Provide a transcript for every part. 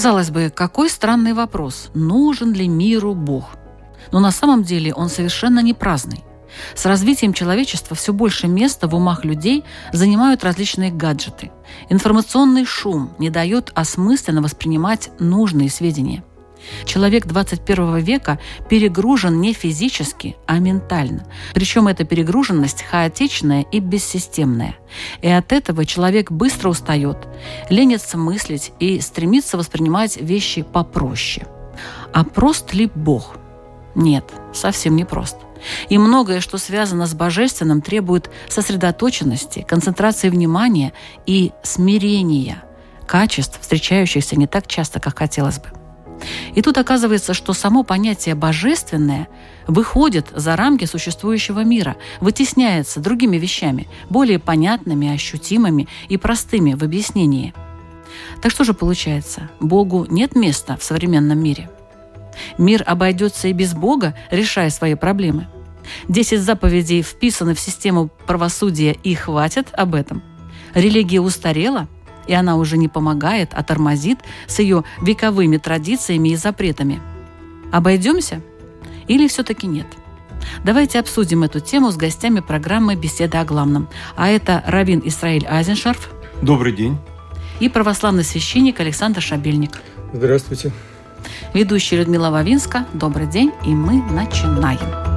Казалось бы, какой странный вопрос, нужен ли миру Бог? Но на самом деле он совершенно не праздный. С развитием человечества все больше места в умах людей занимают различные гаджеты. Информационный шум не дает осмысленно воспринимать нужные сведения. Человек 21 века перегружен не физически, а ментально. Причем эта перегруженность хаотичная и бессистемная. И от этого человек быстро устает, ленится мыслить и стремится воспринимать вещи попроще. А прост ли Бог? Нет, совсем не прост. И многое, что связано с божественным, требует сосредоточенности, концентрации внимания и смирения, качеств, встречающихся не так часто, как хотелось бы. И тут оказывается, что само понятие «божественное» выходит за рамки существующего мира, вытесняется другими вещами, более понятными, ощутимыми и простыми в объяснении. Так что же получается? Богу нет места в современном мире. Мир обойдется и без Бога, решая свои проблемы. Десять заповедей вписаны в систему правосудия и хватит об этом. Религия устарела – и она уже не помогает, а тормозит с ее вековыми традициями и запретами. Обойдемся? Или все-таки нет? Давайте обсудим эту тему с гостями программы «Беседа о главном». А это Равин Исраиль Айзеншарф. Добрый день. И православный священник Александр Шабельник. Здравствуйте. Ведущая Людмила Вавинска. Добрый день, и мы начинаем.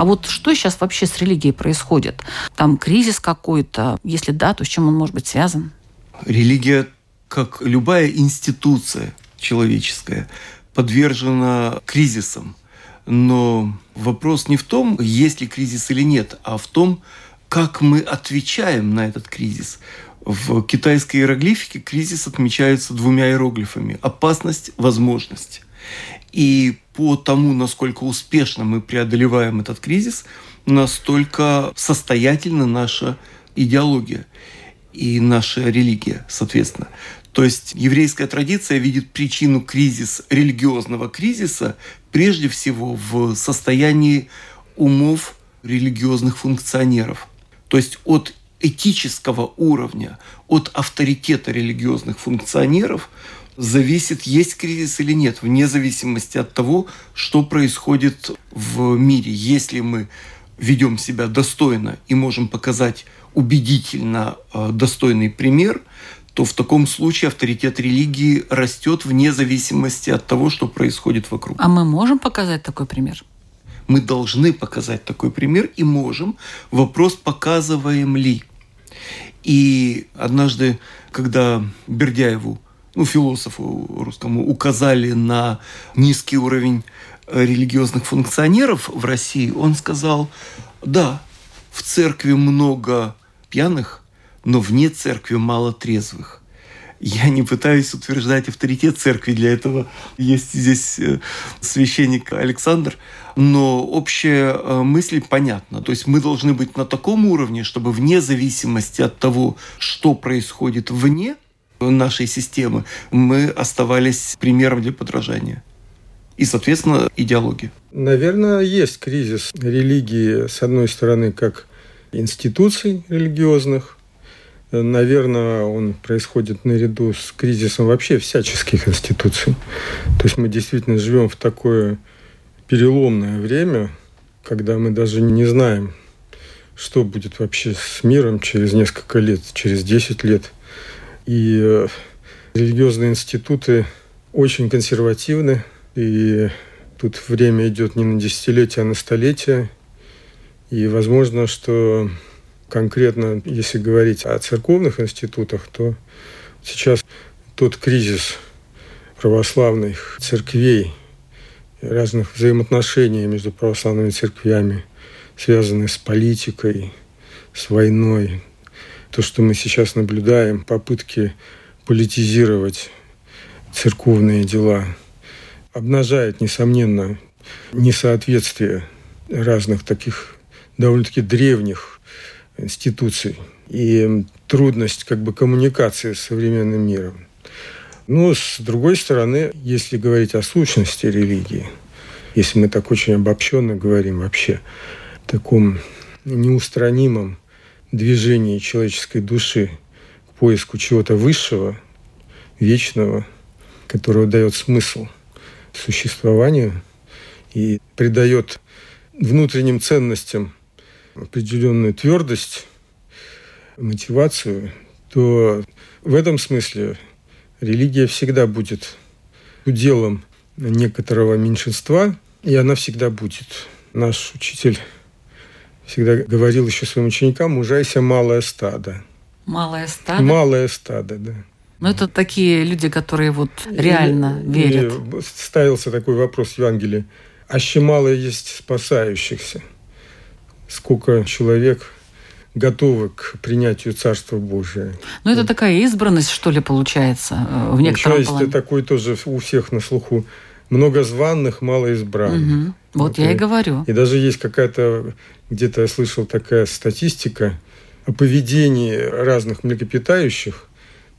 А вот что сейчас вообще с религией происходит? Там кризис какой-то? Если да, то с чем он может быть связан? Религия, как любая институция человеческая, подвержена кризисам. Но вопрос не в том, есть ли кризис или нет, а в том, как мы отвечаем на этот кризис. В китайской иероглифике кризис отмечается двумя иероглифами – опасность, возможность. И по тому, насколько успешно мы преодолеваем этот кризис, настолько состоятельна наша идеология и наша религия, соответственно. То есть еврейская традиция видит причину кризис, религиозного кризиса прежде всего в состоянии умов религиозных функционеров. То есть от этического уровня, от авторитета религиозных функционеров – зависит, есть кризис или нет, вне зависимости от того, что происходит в мире. Если мы ведем себя достойно и можем показать убедительно э, достойный пример, то в таком случае авторитет религии растет вне зависимости от того, что происходит вокруг. А мы можем показать такой пример? Мы должны показать такой пример и можем. Вопрос, показываем ли. И однажды, когда Бердяеву ну, философу русскому указали на низкий уровень э, религиозных функционеров в России, он сказал, да, в церкви много пьяных, но вне церкви мало трезвых. Я не пытаюсь утверждать авторитет церкви, для этого есть здесь э, священник Александр, но общая э, мысль понятна. То есть мы должны быть на таком уровне, чтобы вне зависимости от того, что происходит вне – нашей системы, мы оставались примером для подражания. И, соответственно, идеология. Наверное, есть кризис религии, с одной стороны, как институций религиозных. Наверное, он происходит наряду с кризисом вообще всяческих институций. То есть мы действительно живем в такое переломное время, когда мы даже не знаем, что будет вообще с миром через несколько лет, через 10 лет – и э, религиозные институты очень консервативны, и тут время идет не на десятилетия, а на столетия. И возможно, что конкретно, если говорить о церковных институтах, то сейчас тот кризис православных церквей, разных взаимоотношений между православными церквями, связанные с политикой, с войной. То, что мы сейчас наблюдаем, попытки политизировать церковные дела, обнажает, несомненно, несоответствие разных таких довольно-таки древних институций и трудность как бы коммуникации с современным миром. Но с другой стороны, если говорить о сущности религии, если мы так очень обобщенно говорим вообще, таком неустранимом движении человеческой души к поиску чего-то высшего, вечного, которого дает смысл существованию и придает внутренним ценностям определенную твердость, мотивацию, то в этом смысле религия всегда будет уделом некоторого меньшинства, и она всегда будет. Наш учитель всегда говорил еще своим ученикам, мужайся малое стадо. Малое стадо? Малое стадо, да. Ну, это такие люди, которые вот реально и, верят. И ставился такой вопрос в Евангелии. Аще мало есть спасающихся. Сколько человек готовы к принятию Царства Божия. Ну, это такая избранность, что ли, получается, э, в некотором Еще есть такой тоже у всех на слуху. Много званных, мало избранных. Угу. Вот, вот я и, и говорю. И даже есть какая-то, где-то я слышал такая статистика о поведении разных млекопитающих,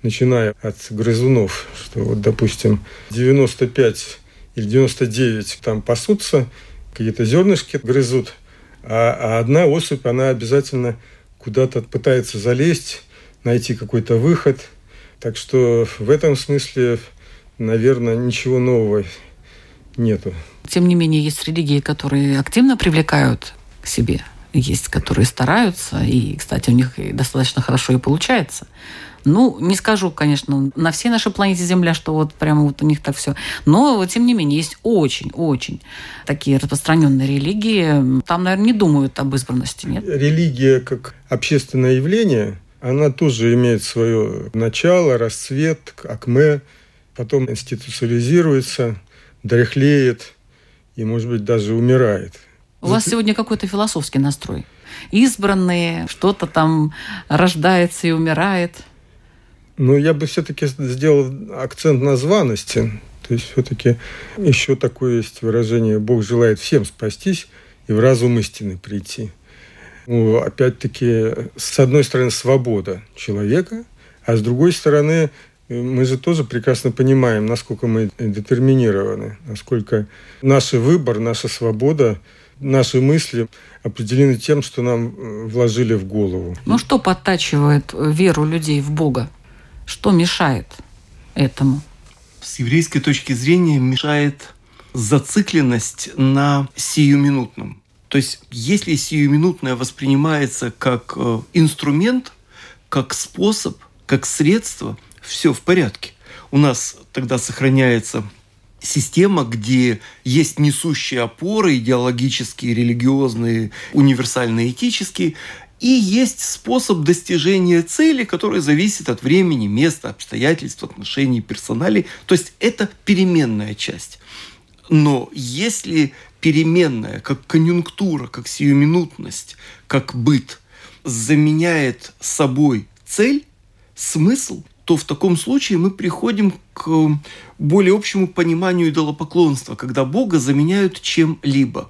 начиная от грызунов, что вот, допустим, 95 или 99 там пасутся, какие-то зернышки грызут, а, а одна особь, она обязательно куда-то пытается залезть, найти какой-то выход. Так что в этом смысле, наверное, ничего нового нету. Тем не менее, есть религии, которые активно привлекают к себе. Есть, которые стараются, и, кстати, у них достаточно хорошо и получается. Ну, не скажу, конечно, на всей нашей планете Земля, что вот прямо вот у них так все. Но, тем не менее, есть очень-очень такие распространенные религии. Там, наверное, не думают об избранности, нет? Религия как общественное явление, она тоже имеет свое начало, расцвет, акме, потом институциализируется, дряхлеет и, может быть, даже умирает. У вас сегодня какой-то философский настрой. Избранные, что-то там рождается и умирает – но я бы все-таки сделал акцент на званости. То есть все-таки еще такое есть выражение «Бог желает всем спастись и в разум истины прийти». Ну, опять-таки, с одной стороны, свобода человека, а с другой стороны, мы же тоже прекрасно понимаем, насколько мы детерминированы, насколько наш выбор, наша свобода, наши мысли определены тем, что нам вложили в голову. Ну что подтачивает веру людей в Бога? Что мешает этому? С еврейской точки зрения мешает зацикленность на сиюминутном. То есть, если сиюминутное воспринимается как э, инструмент, как способ, как средство, все в порядке. У нас тогда сохраняется система, где есть несущие опоры идеологические, религиозные, универсальные, этические, и есть способ достижения цели, который зависит от времени, места, обстоятельств, отношений, персоналей. То есть это переменная часть. Но если переменная, как конъюнктура, как сиюминутность, как быт, заменяет собой цель, смысл, то в таком случае мы приходим к более общему пониманию идолопоклонства, когда Бога заменяют чем-либо.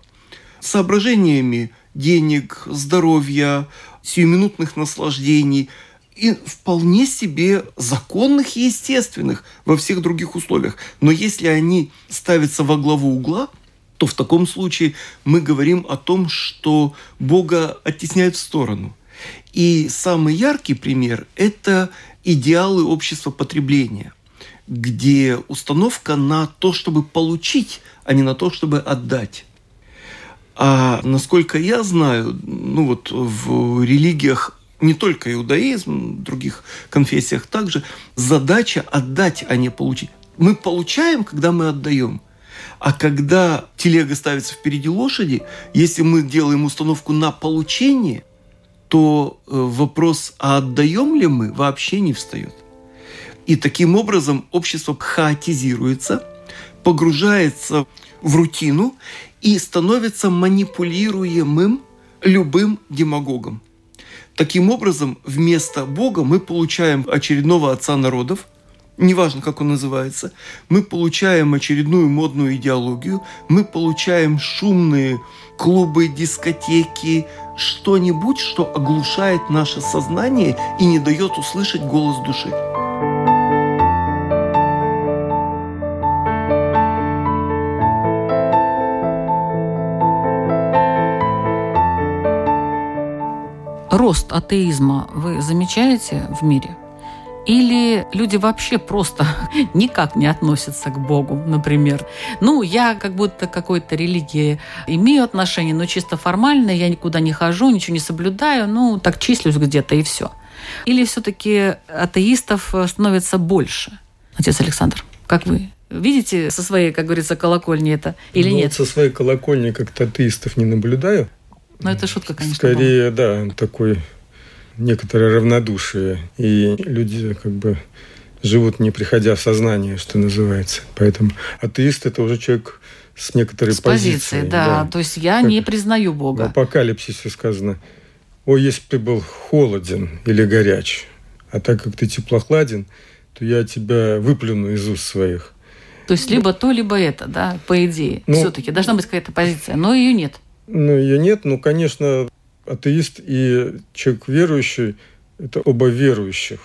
Соображениями денег, здоровья, сиюминутных наслаждений и вполне себе законных и естественных во всех других условиях. Но если они ставятся во главу угла, то в таком случае мы говорим о том, что Бога оттесняют в сторону. И самый яркий пример – это идеалы общества потребления, где установка на то, чтобы получить, а не на то, чтобы отдать. А насколько я знаю, ну вот в религиях не только иудаизм, в других конфессиях также, задача отдать, а не получить. Мы получаем, когда мы отдаем. А когда телега ставится впереди лошади, если мы делаем установку на получение, то э, вопрос, а отдаем ли мы, вообще не встает. И таким образом общество хаотизируется, погружается в рутину и становится манипулируемым любым демагогом. Таким образом, вместо Бога мы получаем очередного отца народов, неважно, как он называется, мы получаем очередную модную идеологию, мы получаем шумные клубы, дискотеки, что-нибудь, что оглушает наше сознание и не дает услышать голос души. Рост атеизма вы замечаете в мире? Или люди вообще просто никак не относятся к Богу, например. Ну, я как будто к какой-то религии имею отношение, но чисто формально я никуда не хожу, ничего не соблюдаю, ну, так числюсь где-то и все. Или все-таки атеистов становится больше? Отец Александр, как вы видите со своей, как говорится, колокольни это или ну, нет? Со своей колокольни как-то атеистов не наблюдаю. Ну, это шутка, конечно. Скорее, была. да, такой некоторое равнодушие. И люди как бы живут, не приходя в сознание, что называется. Поэтому атеист – это уже человек с некоторой с позицией. да. да. То есть я как не признаю Бога. В апокалипсисе сказано, о, если бы ты был холоден или горяч, а так как ты теплохладен, то я тебя выплюну из уст своих. То есть либо то, либо это, да, по идее. Ну, Все-таки должна быть какая-то позиция, но ее нет. Ну, ее нет. Ну, конечно, атеист и человек верующий – это оба верующих.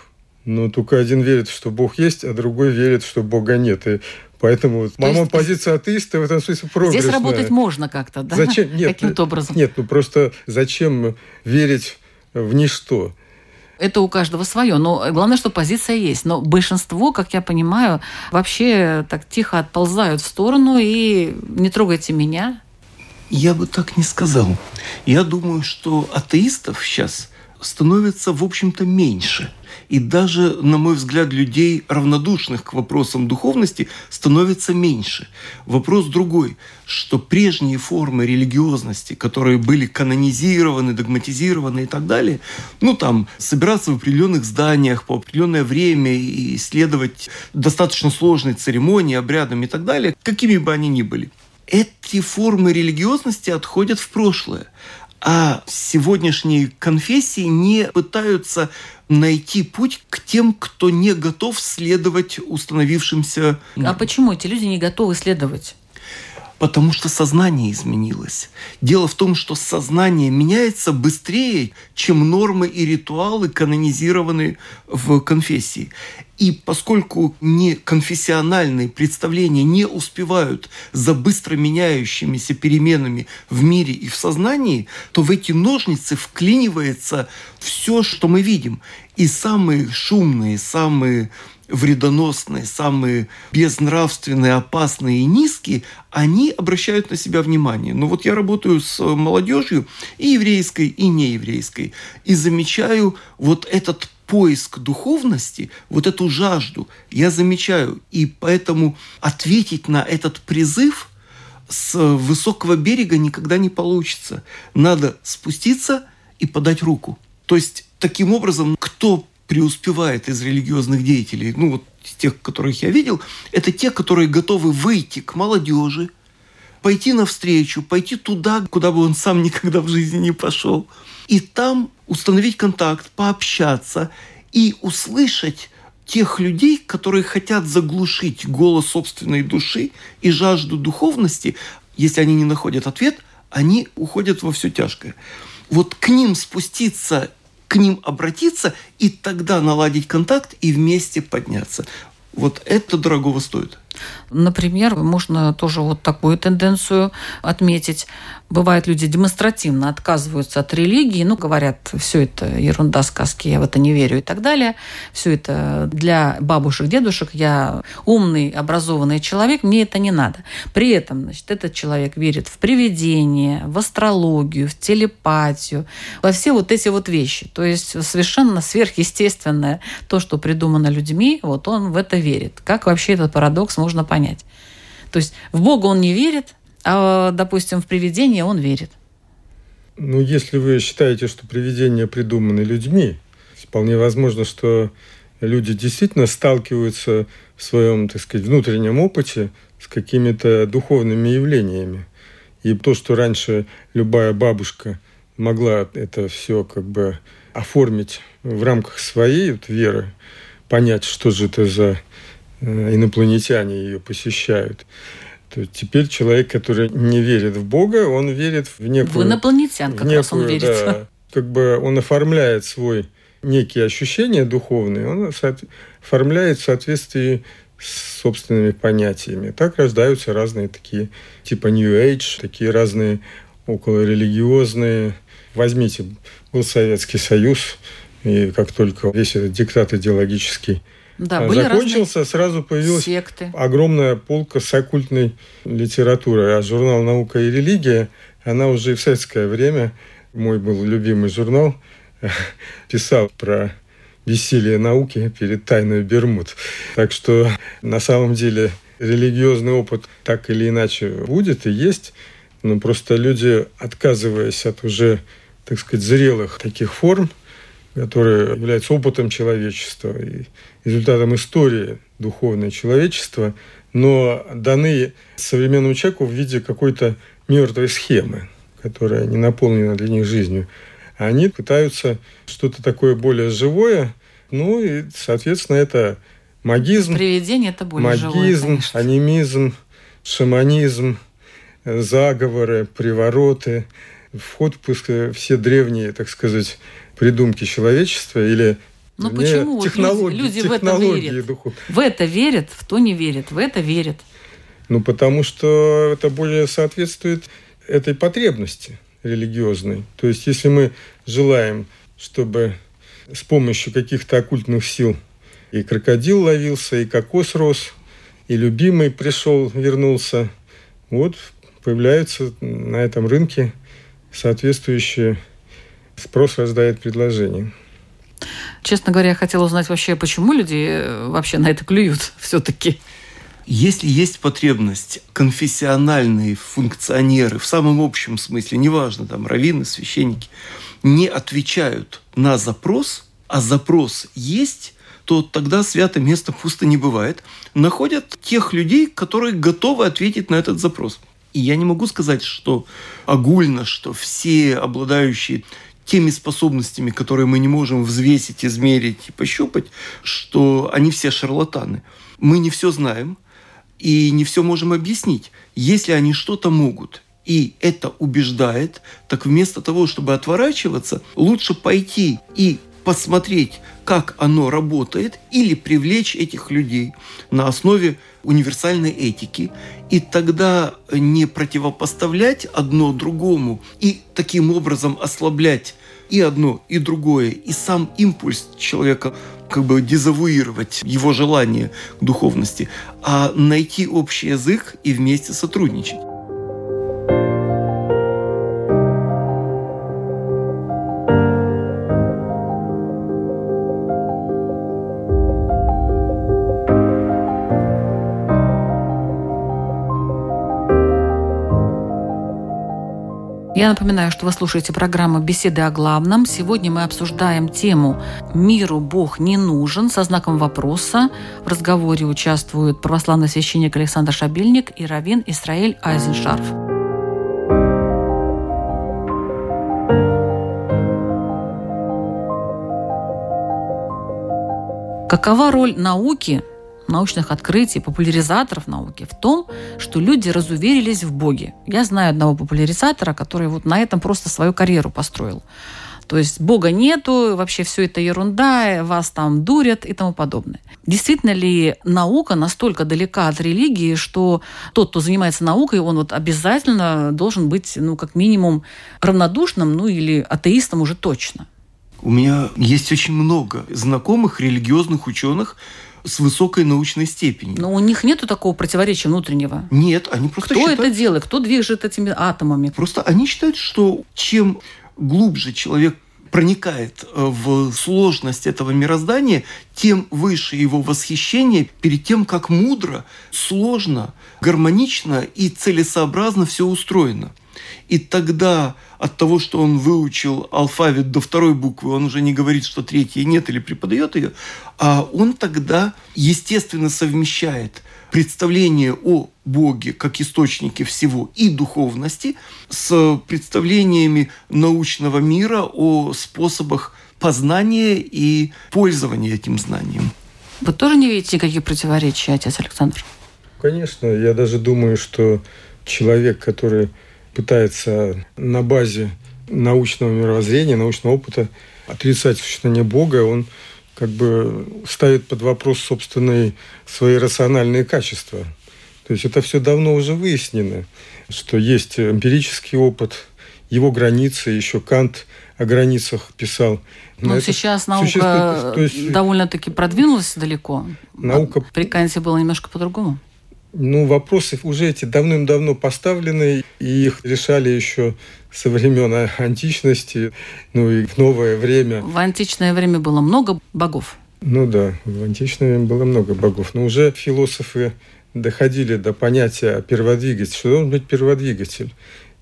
Но только один верит, что Бог есть, а другой верит, что Бога нет. И поэтому То мама есть... позиция атеиста в этом смысле прогрессная. Здесь работать можно как-то, да? Зачем? Нет, Каким-то образом. Нет, ну просто зачем верить в ничто? Это у каждого свое. Но главное, что позиция есть. Но большинство, как я понимаю, вообще так тихо отползают в сторону и не трогайте меня, я бы так не сказал. Я думаю, что атеистов сейчас становится, в общем-то, меньше. И даже, на мой взгляд, людей, равнодушных к вопросам духовности, становится меньше. Вопрос другой, что прежние формы религиозности, которые были канонизированы, догматизированы и так далее, ну там, собираться в определенных зданиях по определенное время и исследовать достаточно сложные церемонии, обрядам и так далее, какими бы они ни были – эти формы религиозности отходят в прошлое. А сегодняшние конфессии не пытаются найти путь к тем, кто не готов следовать установившимся. А почему эти люди не готовы следовать? Потому что сознание изменилось. Дело в том, что сознание меняется быстрее, чем нормы и ритуалы канонизированы в конфессии. И поскольку не конфессиональные представления не успевают за быстро меняющимися переменами в мире и в сознании, то в эти ножницы вклинивается все, что мы видим. И самые шумные, самые вредоносные, самые безнравственные, опасные и низкие, они обращают на себя внимание. Но вот я работаю с молодежью и еврейской, и нееврейской, и замечаю вот этот поиск духовности, вот эту жажду я замечаю. И поэтому ответить на этот призыв с высокого берега никогда не получится. Надо спуститься и подать руку. То есть, таким образом, кто преуспевает из религиозных деятелей, ну вот тех, которых я видел, это те, которые готовы выйти к молодежи, пойти навстречу, пойти туда, куда бы он сам никогда в жизни не пошел, и там установить контакт, пообщаться и услышать тех людей, которые хотят заглушить голос собственной души и жажду духовности, если они не находят ответ, они уходят во все тяжкое. Вот к ним спуститься к ним обратиться и тогда наладить контакт и вместе подняться. Вот это дорогого стоит. Например, можно тоже вот такую тенденцию отметить. Бывают люди демонстративно отказываются от религии, ну, говорят, все это ерунда, сказки, я в это не верю и так далее. Все это для бабушек, дедушек, я умный, образованный человек, мне это не надо. При этом, значит, этот человек верит в привидения, в астрологию, в телепатию, во все вот эти вот вещи. То есть совершенно сверхъестественное то, что придумано людьми, вот он в это верит. Как вообще этот парадокс можно понять? То есть в Бога он не верит, а, допустим, в привидения он верит. Ну, если вы считаете, что привидения придуманы людьми, вполне возможно, что люди действительно сталкиваются в своем, так сказать, внутреннем опыте с какими-то духовными явлениями. И то, что раньше любая бабушка могла это все как бы оформить в рамках своей вот веры, понять, что же это за инопланетяне ее посещают, то теперь человек, который не верит в Бога, он верит в некую... В инопланетян как некую, раз он верит. Да, как бы он оформляет свой некие ощущения духовные, он оформляет в соответствии с собственными понятиями. Так рождаются разные такие, типа New Age, такие разные околорелигиозные. Возьмите, был Советский Союз, и как только весь этот диктат идеологический да, а, закончился, сразу появилась секты. огромная полка с оккультной литературой. А журнал «Наука и религия», она уже и в советское время, мой был любимый журнал, писал про веселье науки перед тайной Бермуд. Так что на самом деле религиозный опыт так или иначе будет и есть, но просто люди, отказываясь от уже, так сказать, зрелых таких форм, которые являются опытом человечества и результатом истории духовной человечества, но даны современному человеку в виде какой-то мертвой схемы, которая не наполнена для них жизнью. Они пытаются что-то такое более живое, ну и, соответственно, это магизм. Привидение – это более магизм, живое, анимизм, шаманизм, заговоры, привороты, вход в все древние, так сказать, придумки человечества или ну почему технологии, люди, люди технологии в это верят? Духов. В это верят, в то не верят, в это верят. Ну потому что это более соответствует этой потребности религиозной. То есть если мы желаем, чтобы с помощью каких-то оккультных сил и крокодил ловился, и кокос рос, и любимый пришел, вернулся, вот появляются на этом рынке соответствующие Спрос рождает предложение. Честно говоря, я хотела узнать вообще, почему люди э, вообще на это клюют все-таки. Если есть потребность, конфессиональные функционеры в самом общем смысле, неважно, там, раввины, священники, не отвечают на запрос, а запрос есть, то тогда святое место пусто не бывает. Находят тех людей, которые готовы ответить на этот запрос. И я не могу сказать, что огульно, что все обладающие теми способностями, которые мы не можем взвесить, измерить и пощупать, что они все шарлатаны. Мы не все знаем и не все можем объяснить. Если они что-то могут, и это убеждает, так вместо того, чтобы отворачиваться, лучше пойти и посмотреть, как оно работает, или привлечь этих людей на основе универсальной этики, и тогда не противопоставлять одно другому и таким образом ослаблять и одно, и другое, и сам импульс человека как бы дезавуировать его желание к духовности, а найти общий язык и вместе сотрудничать. Я напоминаю, что вы слушаете программу «Беседы о главном». Сегодня мы обсуждаем тему «Миру Бог не нужен» со знаком вопроса. В разговоре участвуют православный священник Александр Шабельник и раввин Исраиль Айзеншарф. Какова роль науки научных открытий, популяризаторов науки в том, что люди разуверились в Боге. Я знаю одного популяризатора, который вот на этом просто свою карьеру построил. То есть Бога нету, вообще все это ерунда, вас там дурят и тому подобное. Действительно ли наука настолько далека от религии, что тот, кто занимается наукой, он вот обязательно должен быть, ну, как минимум, равнодушным, ну, или атеистом уже точно? У меня есть очень много знакомых религиозных ученых, с высокой научной степенью. Но у них нет такого противоречия внутреннего. Нет, они просто Кто считают... это делает? Кто движет этими атомами? Просто они считают, что чем глубже человек проникает э, в сложность этого мироздания, тем выше его восхищение перед тем, как мудро, сложно, гармонично и целесообразно все устроено. И тогда от того, что он выучил алфавит до второй буквы, он уже не говорит, что третьей нет или преподает ее, а он тогда, естественно, совмещает представление о Боге как источнике всего и духовности с представлениями научного мира о способах познания и пользования этим знанием. Вы тоже не видите никаких противоречий, отец Александр? Конечно, я даже думаю, что человек, который пытается на базе научного мировоззрения, научного опыта отрицать существование Бога, он как бы ставит под вопрос собственные свои рациональные качества. То есть это все давно уже выяснено, что есть эмпирический опыт, его границы, еще Кант о границах писал. Но ну, сейчас наука есть... довольно-таки продвинулась далеко. Наука... При Канте было немножко по-другому. Ну, вопросы уже эти давным-давно поставлены, и их решали еще со времен античности, ну и в новое время. В античное время было много богов. Ну да, в античное время было много богов. Но уже философы доходили до понятия перводвигатель. Что должен быть перводвигатель?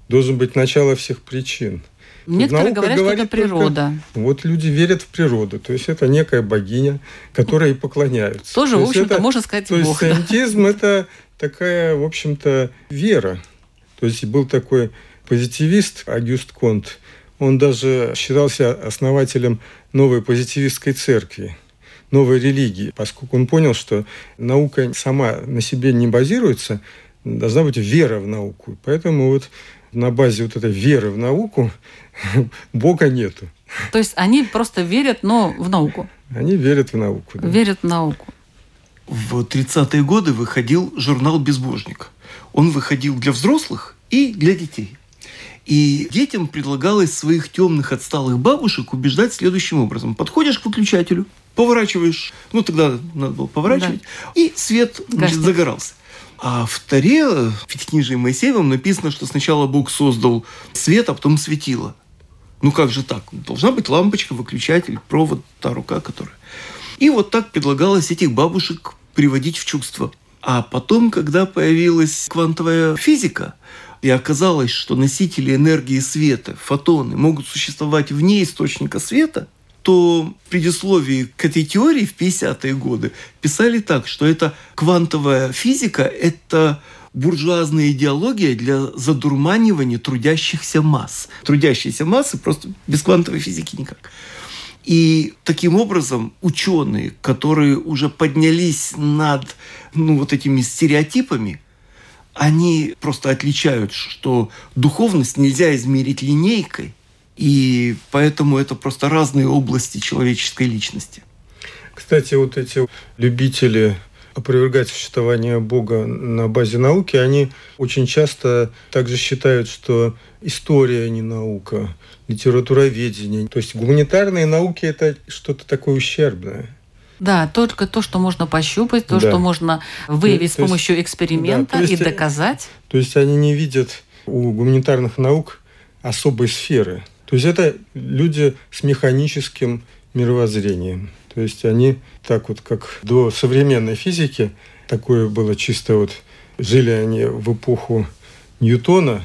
Должен быть начало всех причин – Некоторые говорят, что это природа. Только, вот люди верят в природу, то есть это некая богиня, которой и поклоняются. Тоже, то в общем-то, это, можно сказать, то Бог. То есть сcientизм – это такая, в общем-то, вера. То есть был такой позитивист Агюст Конт, он даже считался основателем новой позитивистской церкви, новой религии, поскольку он понял, что наука сама на себе не базируется, должна быть вера в науку. Поэтому вот на базе вот этой веры в науку Бога нету. То есть они просто верят, но в науку. Они верят в науку. Да. Верят в науку. В 30-е годы выходил журнал «Безбожник». Он выходил для взрослых и для детей. И детям предлагалось своих темных отсталых бабушек убеждать следующим образом. Подходишь к выключателю, поворачиваешь, ну тогда надо было поворачивать, да. и свет значит, загорался. А в Таре, в Пятикнижии Моисеевом написано, что сначала Бог создал свет, а потом светило. Ну как же так? Должна быть лампочка, выключатель, провод, та рука, которая... И вот так предлагалось этих бабушек приводить в чувство. А потом, когда появилась квантовая физика, и оказалось, что носители энергии света, фотоны, могут существовать вне источника света, то в предисловии к этой теории в 50-е годы писали так, что это квантовая физика – это буржуазная идеология для задурманивания трудящихся масс. Трудящиеся массы просто без квантовой физики никак. И таким образом ученые, которые уже поднялись над ну, вот этими стереотипами, они просто отличают, что духовность нельзя измерить линейкой, и поэтому это просто разные области человеческой личности. Кстати, вот эти любители опровергать существование Бога на базе науки, они очень часто также считают, что история не наука, литературоведение. То есть гуманитарные науки – это что-то такое ущербное. Да, только то, что можно пощупать, то, да. что можно выявить то, с помощью есть, эксперимента да, есть, и доказать. То есть они не видят у гуманитарных наук особой сферы. То есть это люди с механическим мировоззрением. То есть они так вот, как до современной физики, такое было чисто вот, жили они в эпоху Ньютона,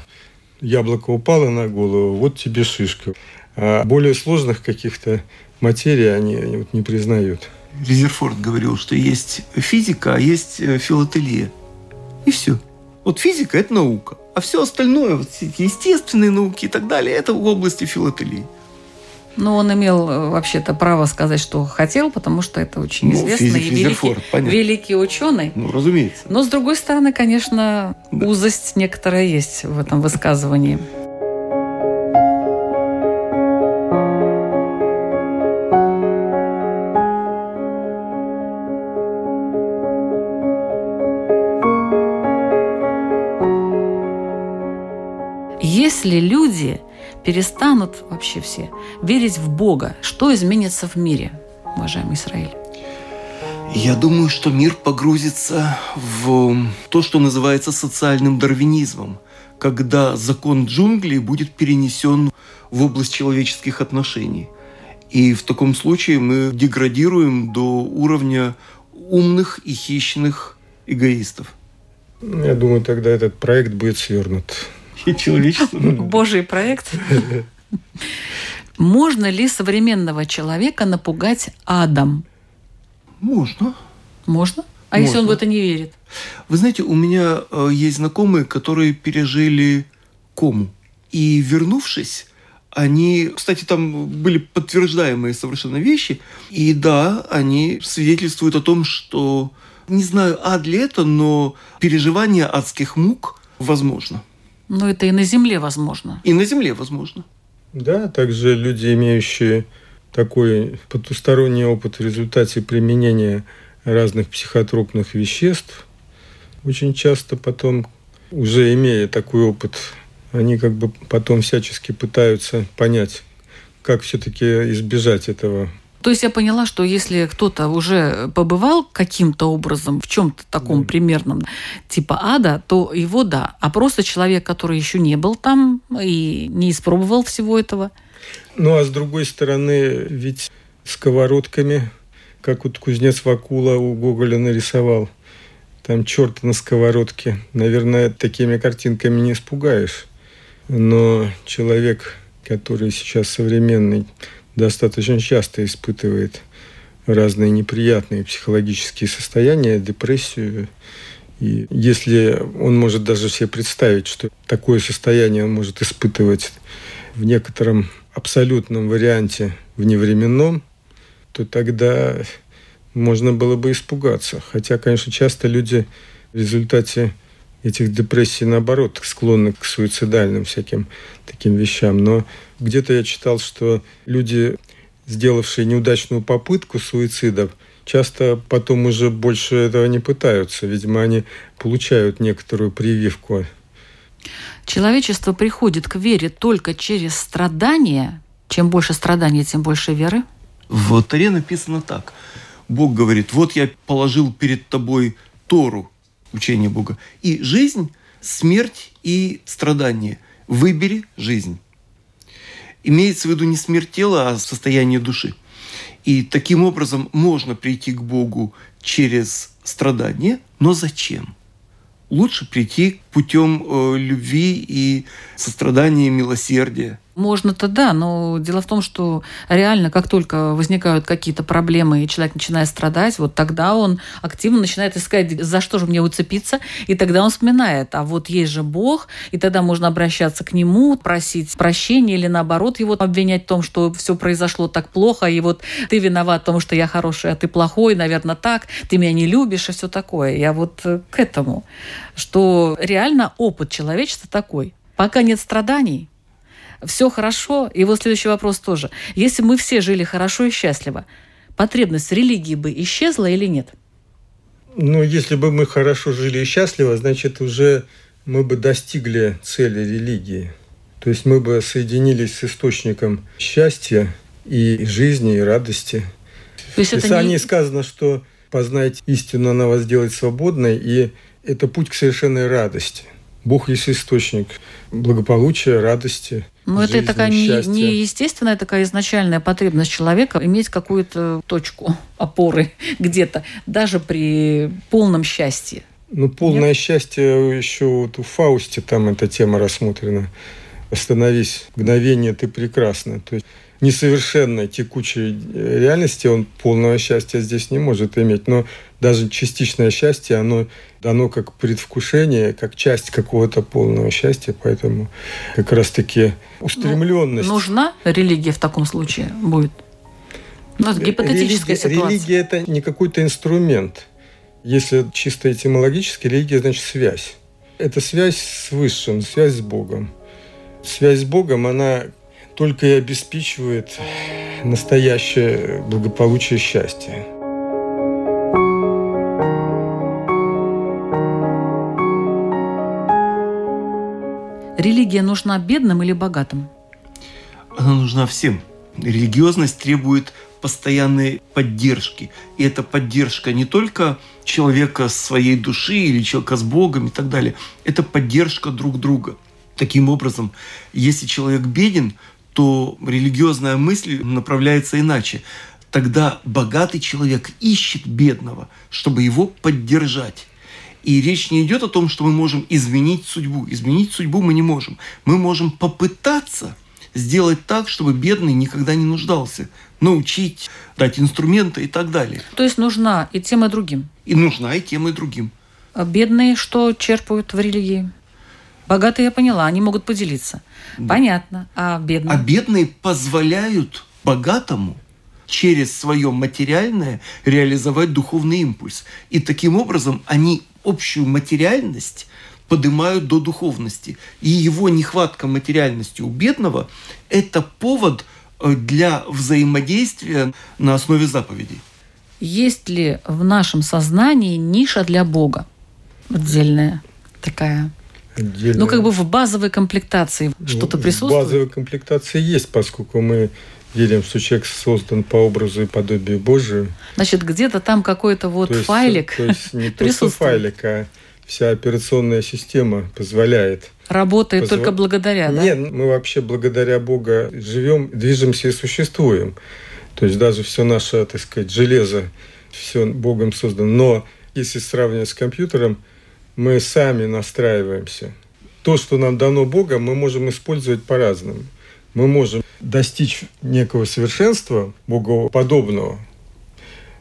яблоко упало на голову, вот тебе шишка. А более сложных каких-то материй они вот не признают. Резерфорд говорил, что есть физика, а есть э, филателия. И все. Вот физика – это наука. А все остальное, вот естественные науки и так далее, это в области филателии. Ну, он имел э, вообще-то право сказать, что хотел, потому что это очень ну, известный и великий, великий ученый. Ну, разумеется. Но, с другой стороны, конечно, да. узость некоторая есть в этом высказывании. Перестанут вообще все верить в Бога, что изменится в мире, уважаемый Израиль? Я думаю, что мир погрузится в то, что называется социальным дарвинизмом, когда закон джунглей будет перенесен в область человеческих отношений. И в таком случае мы деградируем до уровня умных и хищных эгоистов. Я думаю, тогда этот проект будет свернут. И человечество. Божий проект. Можно ли современного человека напугать адом? Можно. Можно? А если он в это не верит? Вы знаете, у меня э, есть знакомые, которые пережили кому. И вернувшись, они, кстати, там были подтверждаемые совершенно вещи. И да, они свидетельствуют о том, что, не знаю, ад ли это, но переживание адских мук возможно. Ну, это и на Земле возможно. И на земле возможно. Да, также люди, имеющие такой потусторонний опыт в результате применения разных психотропных веществ, очень часто потом, уже имея такой опыт, они как бы потом всячески пытаются понять, как все-таки избежать этого. То есть я поняла, что если кто-то уже побывал каким-то образом в чем-то таком Да. примерном, типа ада, то его да. А просто человек, который еще не был там и не испробовал всего этого, Ну а с другой стороны, ведь сковородками, как вот кузнец Вакула у Гоголя нарисовал, там черт на сковородке. Наверное, такими картинками не испугаешь. Но человек, который сейчас современный, достаточно часто испытывает разные неприятные психологические состояния, депрессию. И если он может даже себе представить, что такое состояние он может испытывать в некотором абсолютном варианте вневременном, то тогда можно было бы испугаться. Хотя, конечно, часто люди в результате этих депрессий, наоборот, склонны к суицидальным всяким таким вещам. Но где-то я читал, что люди, сделавшие неудачную попытку суицида, часто потом уже больше этого не пытаются. Видимо, они получают некоторую прививку. человечество приходит к вере только через страдания. Чем больше страдания, тем больше веры. В Торе написано так. Бог говорит, вот я положил перед тобой Тору, учение Бога, и жизнь, смерть и страдание. Выбери жизнь. Имеется в виду не смерть тела, а состояние души. И таким образом можно прийти к Богу через страдание, но зачем? Лучше прийти путем э, любви и сострадания, милосердия. Можно-то да, но дело в том, что реально, как только возникают какие-то проблемы, и человек начинает страдать, вот тогда он активно начинает искать, за что же мне уцепиться, и тогда он вспоминает, а вот есть же Бог, и тогда можно обращаться к Нему, просить прощения или наоборот его обвинять в том, что все произошло так плохо, и вот ты виноват в том, что я хороший, а ты плохой, наверное, так, ты меня не любишь и все такое. Я вот э, к этому, что реально опыт человечества такой. Пока нет страданий, все хорошо. И вот следующий вопрос тоже. Если мы все жили хорошо и счастливо, потребность в религии бы исчезла или нет? Ну, если бы мы хорошо жили и счастливо, значит, уже мы бы достигли цели религии. То есть мы бы соединились с источником счастья и жизни, и радости. То есть В Писании не... сказано, что познать истину, она вас сделает свободной, и это путь к совершенной радости. Бог есть источник благополучия, радости, Ну, это такая не, счастья. не естественная такая изначальная потребность человека иметь какую-то точку опоры где-то, даже при полном счастье. Ну, полное счастье еще вот у Фаусти там эта тема рассмотрена. Остановись, мгновение, ты прекрасна. То есть несовершенной текучей э, реальности он полного счастья здесь не может иметь. Но даже частичное счастье, оно дано как предвкушение, как часть какого-то полного счастья. Поэтому как раз-таки устремленность. Нужна религия в таком случае будет? Ну, это гипотетическая религия, ситуация. Религия – это не какой-то инструмент. Если чисто этимологически, религия значит связь. Это связь с Высшим, связь с Богом. Связь с Богом, она только и обеспечивает настоящее благополучие счастье. Религия нужна бедным или богатым? Она нужна всем. Религиозность требует постоянной поддержки. И эта поддержка не только человека своей души или человека с Богом и так далее. Это поддержка друг друга. Таким образом, если человек беден, то религиозная мысль направляется иначе. Тогда богатый человек ищет бедного, чтобы его поддержать. И речь не идет о том, что мы можем изменить судьбу. Изменить судьбу мы не можем. Мы можем попытаться сделать так, чтобы бедный никогда не нуждался. Научить, дать инструменты и так далее. То есть нужна и тем, и другим. И нужна и тем, и другим. А бедные что черпают в религии? Богатые, я поняла, они могут поделиться. Да. Понятно. А бедные? А бедные позволяют богатому через свое материальное реализовать духовный импульс. И таким образом они общую материальность поднимают до духовности. И его нехватка материальности у бедного – это повод э, для взаимодействия на основе заповедей. Есть ли в нашем сознании ниша для Бога? Отдельная такая. Отдельная. Ну, как бы в базовой комплектации ну, что-то присутствует? В базовой комплектации есть, поскольку мы верим, что человек создан по образу и подобию Божию. Значит, где-то там какой-то вот то файлик То есть не просто файлик, а вся операционная система позволяет. Работает позв... только благодаря, да? Нет, мы вообще благодаря Бога живем, движемся и существуем. То есть даже все наше, так сказать, железо, все Богом создано. Но если сравнивать с компьютером, мы сами настраиваемся. То, что нам дано Богом, мы можем использовать по-разному. Мы можем достичь некого совершенства, богоподобного,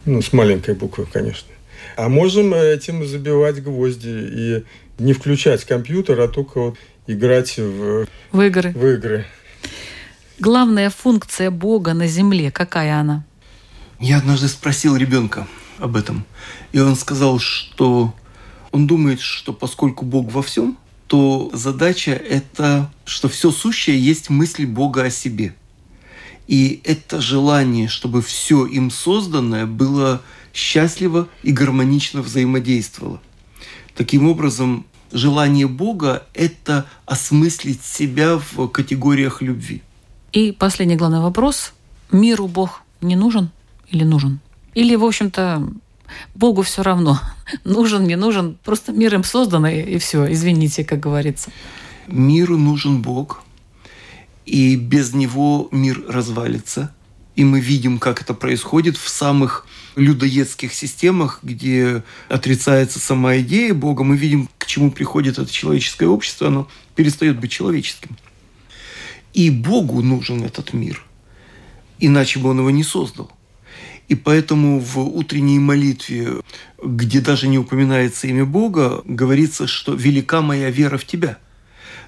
ну, с маленькой буквы, конечно. А можем этим забивать гвозди и не включать компьютер, а только вот играть в, в игры. В игры. Главная функция Бога на земле, какая она? Я однажды спросил ребенка об этом, и он сказал, что он думает, что поскольку Бог во всем, то задача – это, что все сущее есть мысль Бога о себе. И это желание, чтобы все им созданное было счастливо и гармонично взаимодействовало. Таким образом, желание Бога – это осмыслить себя в категориях любви. И последний главный вопрос. Миру Бог не нужен или нужен? Или, в общем-то, Богу все равно, нужен, не нужен, просто мир им создан, и, и все, извините, как говорится. Миру нужен Бог, и без него мир развалится. И мы видим, как это происходит в самых людоедских системах, где отрицается сама идея Бога. Мы видим, к чему приходит это человеческое общество, оно перестает быть человеческим. И Богу нужен этот мир, иначе бы он его не создал. И поэтому в утренней молитве, где даже не упоминается имя Бога, говорится, что «велика моя вера в Тебя».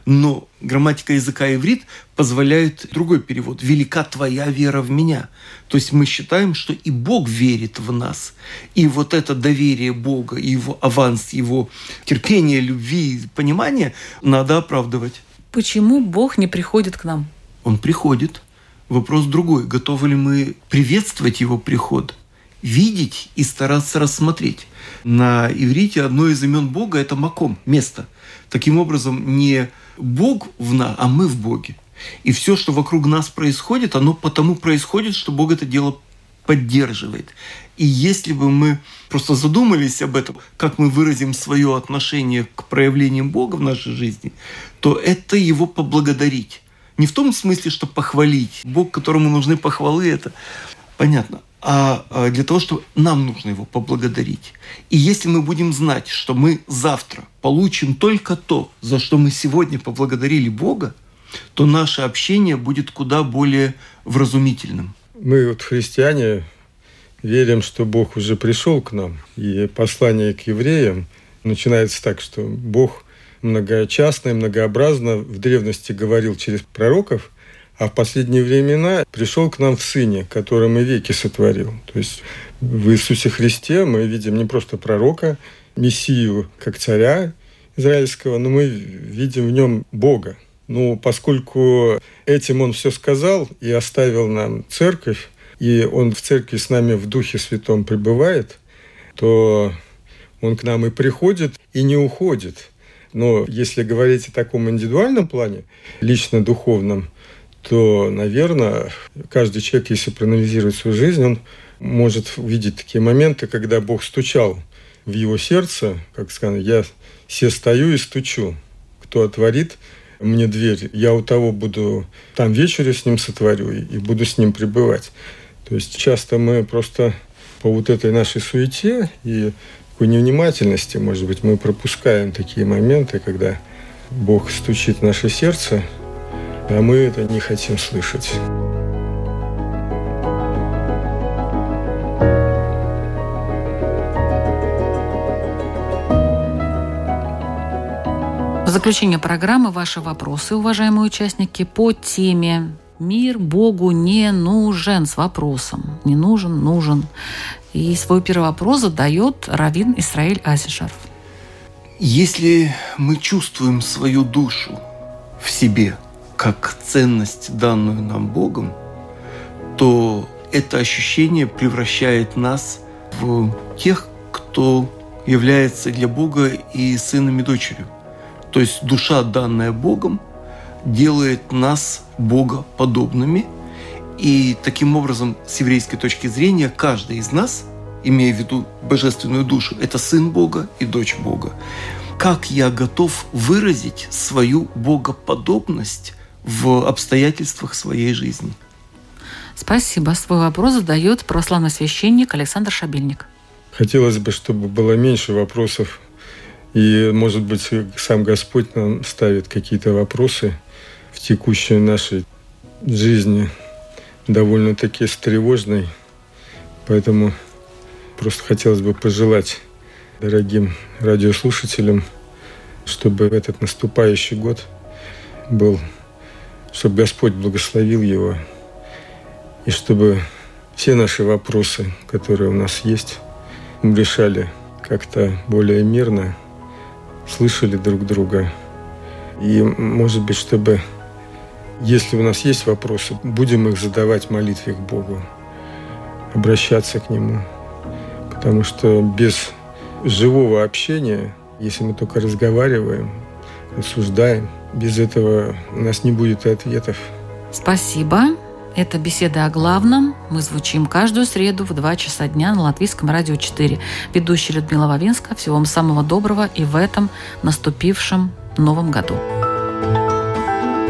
Но грамматика языка иврит позволяет другой перевод. «Велика твоя вера в меня». То есть мы считаем, что и Бог верит в нас. И вот это доверие Бога, его аванс, его терпение, любви, понимание надо оправдывать. Почему Бог не приходит к нам? Он приходит – Вопрос другой. Готовы ли мы приветствовать его приход? Видеть и стараться рассмотреть. На иврите одно из имен Бога – это маком, место. Таким образом, не Бог в нас, а мы в Боге. И все, что вокруг нас происходит, оно потому происходит, что Бог это дело поддерживает. И если бы мы просто задумались об этом, как мы выразим свое отношение к проявлениям Бога в нашей жизни, то это его поблагодарить. Не в том смысле, что похвалить. Бог, которому нужны похвалы, это понятно. А, а для того, чтобы нам нужно его поблагодарить. И если мы будем знать, что мы завтра получим только то, за что мы сегодня поблагодарили Бога, то наше общение будет куда более вразумительным. Мы вот христиане верим, что Бог уже пришел к нам. И послание к евреям начинается так, что Бог многочастно и многообразно в древности говорил через пророков, а в последние времена пришел к нам в Сыне, который мы веки сотворил. То есть в Иисусе Христе мы видим не просто пророка, Мессию как царя израильского, но мы видим в нем Бога. Но поскольку этим он все сказал и оставил нам церковь, и он в церкви с нами в Духе Святом пребывает, то он к нам и приходит, и не уходит. Но если говорить о таком индивидуальном плане, лично духовном, то, наверное, каждый человек, если проанализирует свою жизнь, он может увидеть такие моменты, когда Бог стучал в его сердце, как сказано, я все стою и стучу. Кто отворит мне дверь, я у того буду там вечерю с ним сотворю и буду с ним пребывать. То есть часто мы просто по вот этой нашей суете и такой невнимательности, может быть, мы пропускаем такие моменты, когда Бог стучит в наше сердце, а мы это не хотим слышать. В заключение программы ваши вопросы, уважаемые участники, по теме «Мир Богу не нужен» с вопросом «Не нужен, нужен». И свой первый вопрос задает Равин Исраиль Асишаров. Если мы чувствуем свою душу в себе как ценность, данную нам Богом, то это ощущение превращает нас в тех, кто является для Бога и сыном и дочерью. То есть душа, данная Богом, делает нас богоподобными. И таким образом, с еврейской точки зрения, каждый из нас, имея в виду божественную душу, это сын Бога и дочь Бога. Как я готов выразить свою богоподобность в обстоятельствах своей жизни? Спасибо. Свой вопрос задает православный священник Александр Шабельник. Хотелось бы, чтобы было меньше вопросов и, может быть, сам Господь нам ставит какие-то вопросы в текущей нашей жизни, довольно-таки тревожной. Поэтому просто хотелось бы пожелать дорогим радиослушателям, чтобы этот наступающий год был, чтобы Господь благословил его, и чтобы все наши вопросы, которые у нас есть, мы решали как-то более мирно, слышали друг друга. И, может быть, чтобы, если у нас есть вопросы, будем их задавать в молитве к Богу, обращаться к Нему. Потому что без живого общения, если мы только разговариваем, рассуждаем, без этого у нас не будет и ответов. Спасибо. Это беседа о главном. Мы звучим каждую среду в 2 часа дня на Латвийском радио 4. Ведущая Людмила Вавинска. Всего вам самого доброго и в этом наступившем новом году.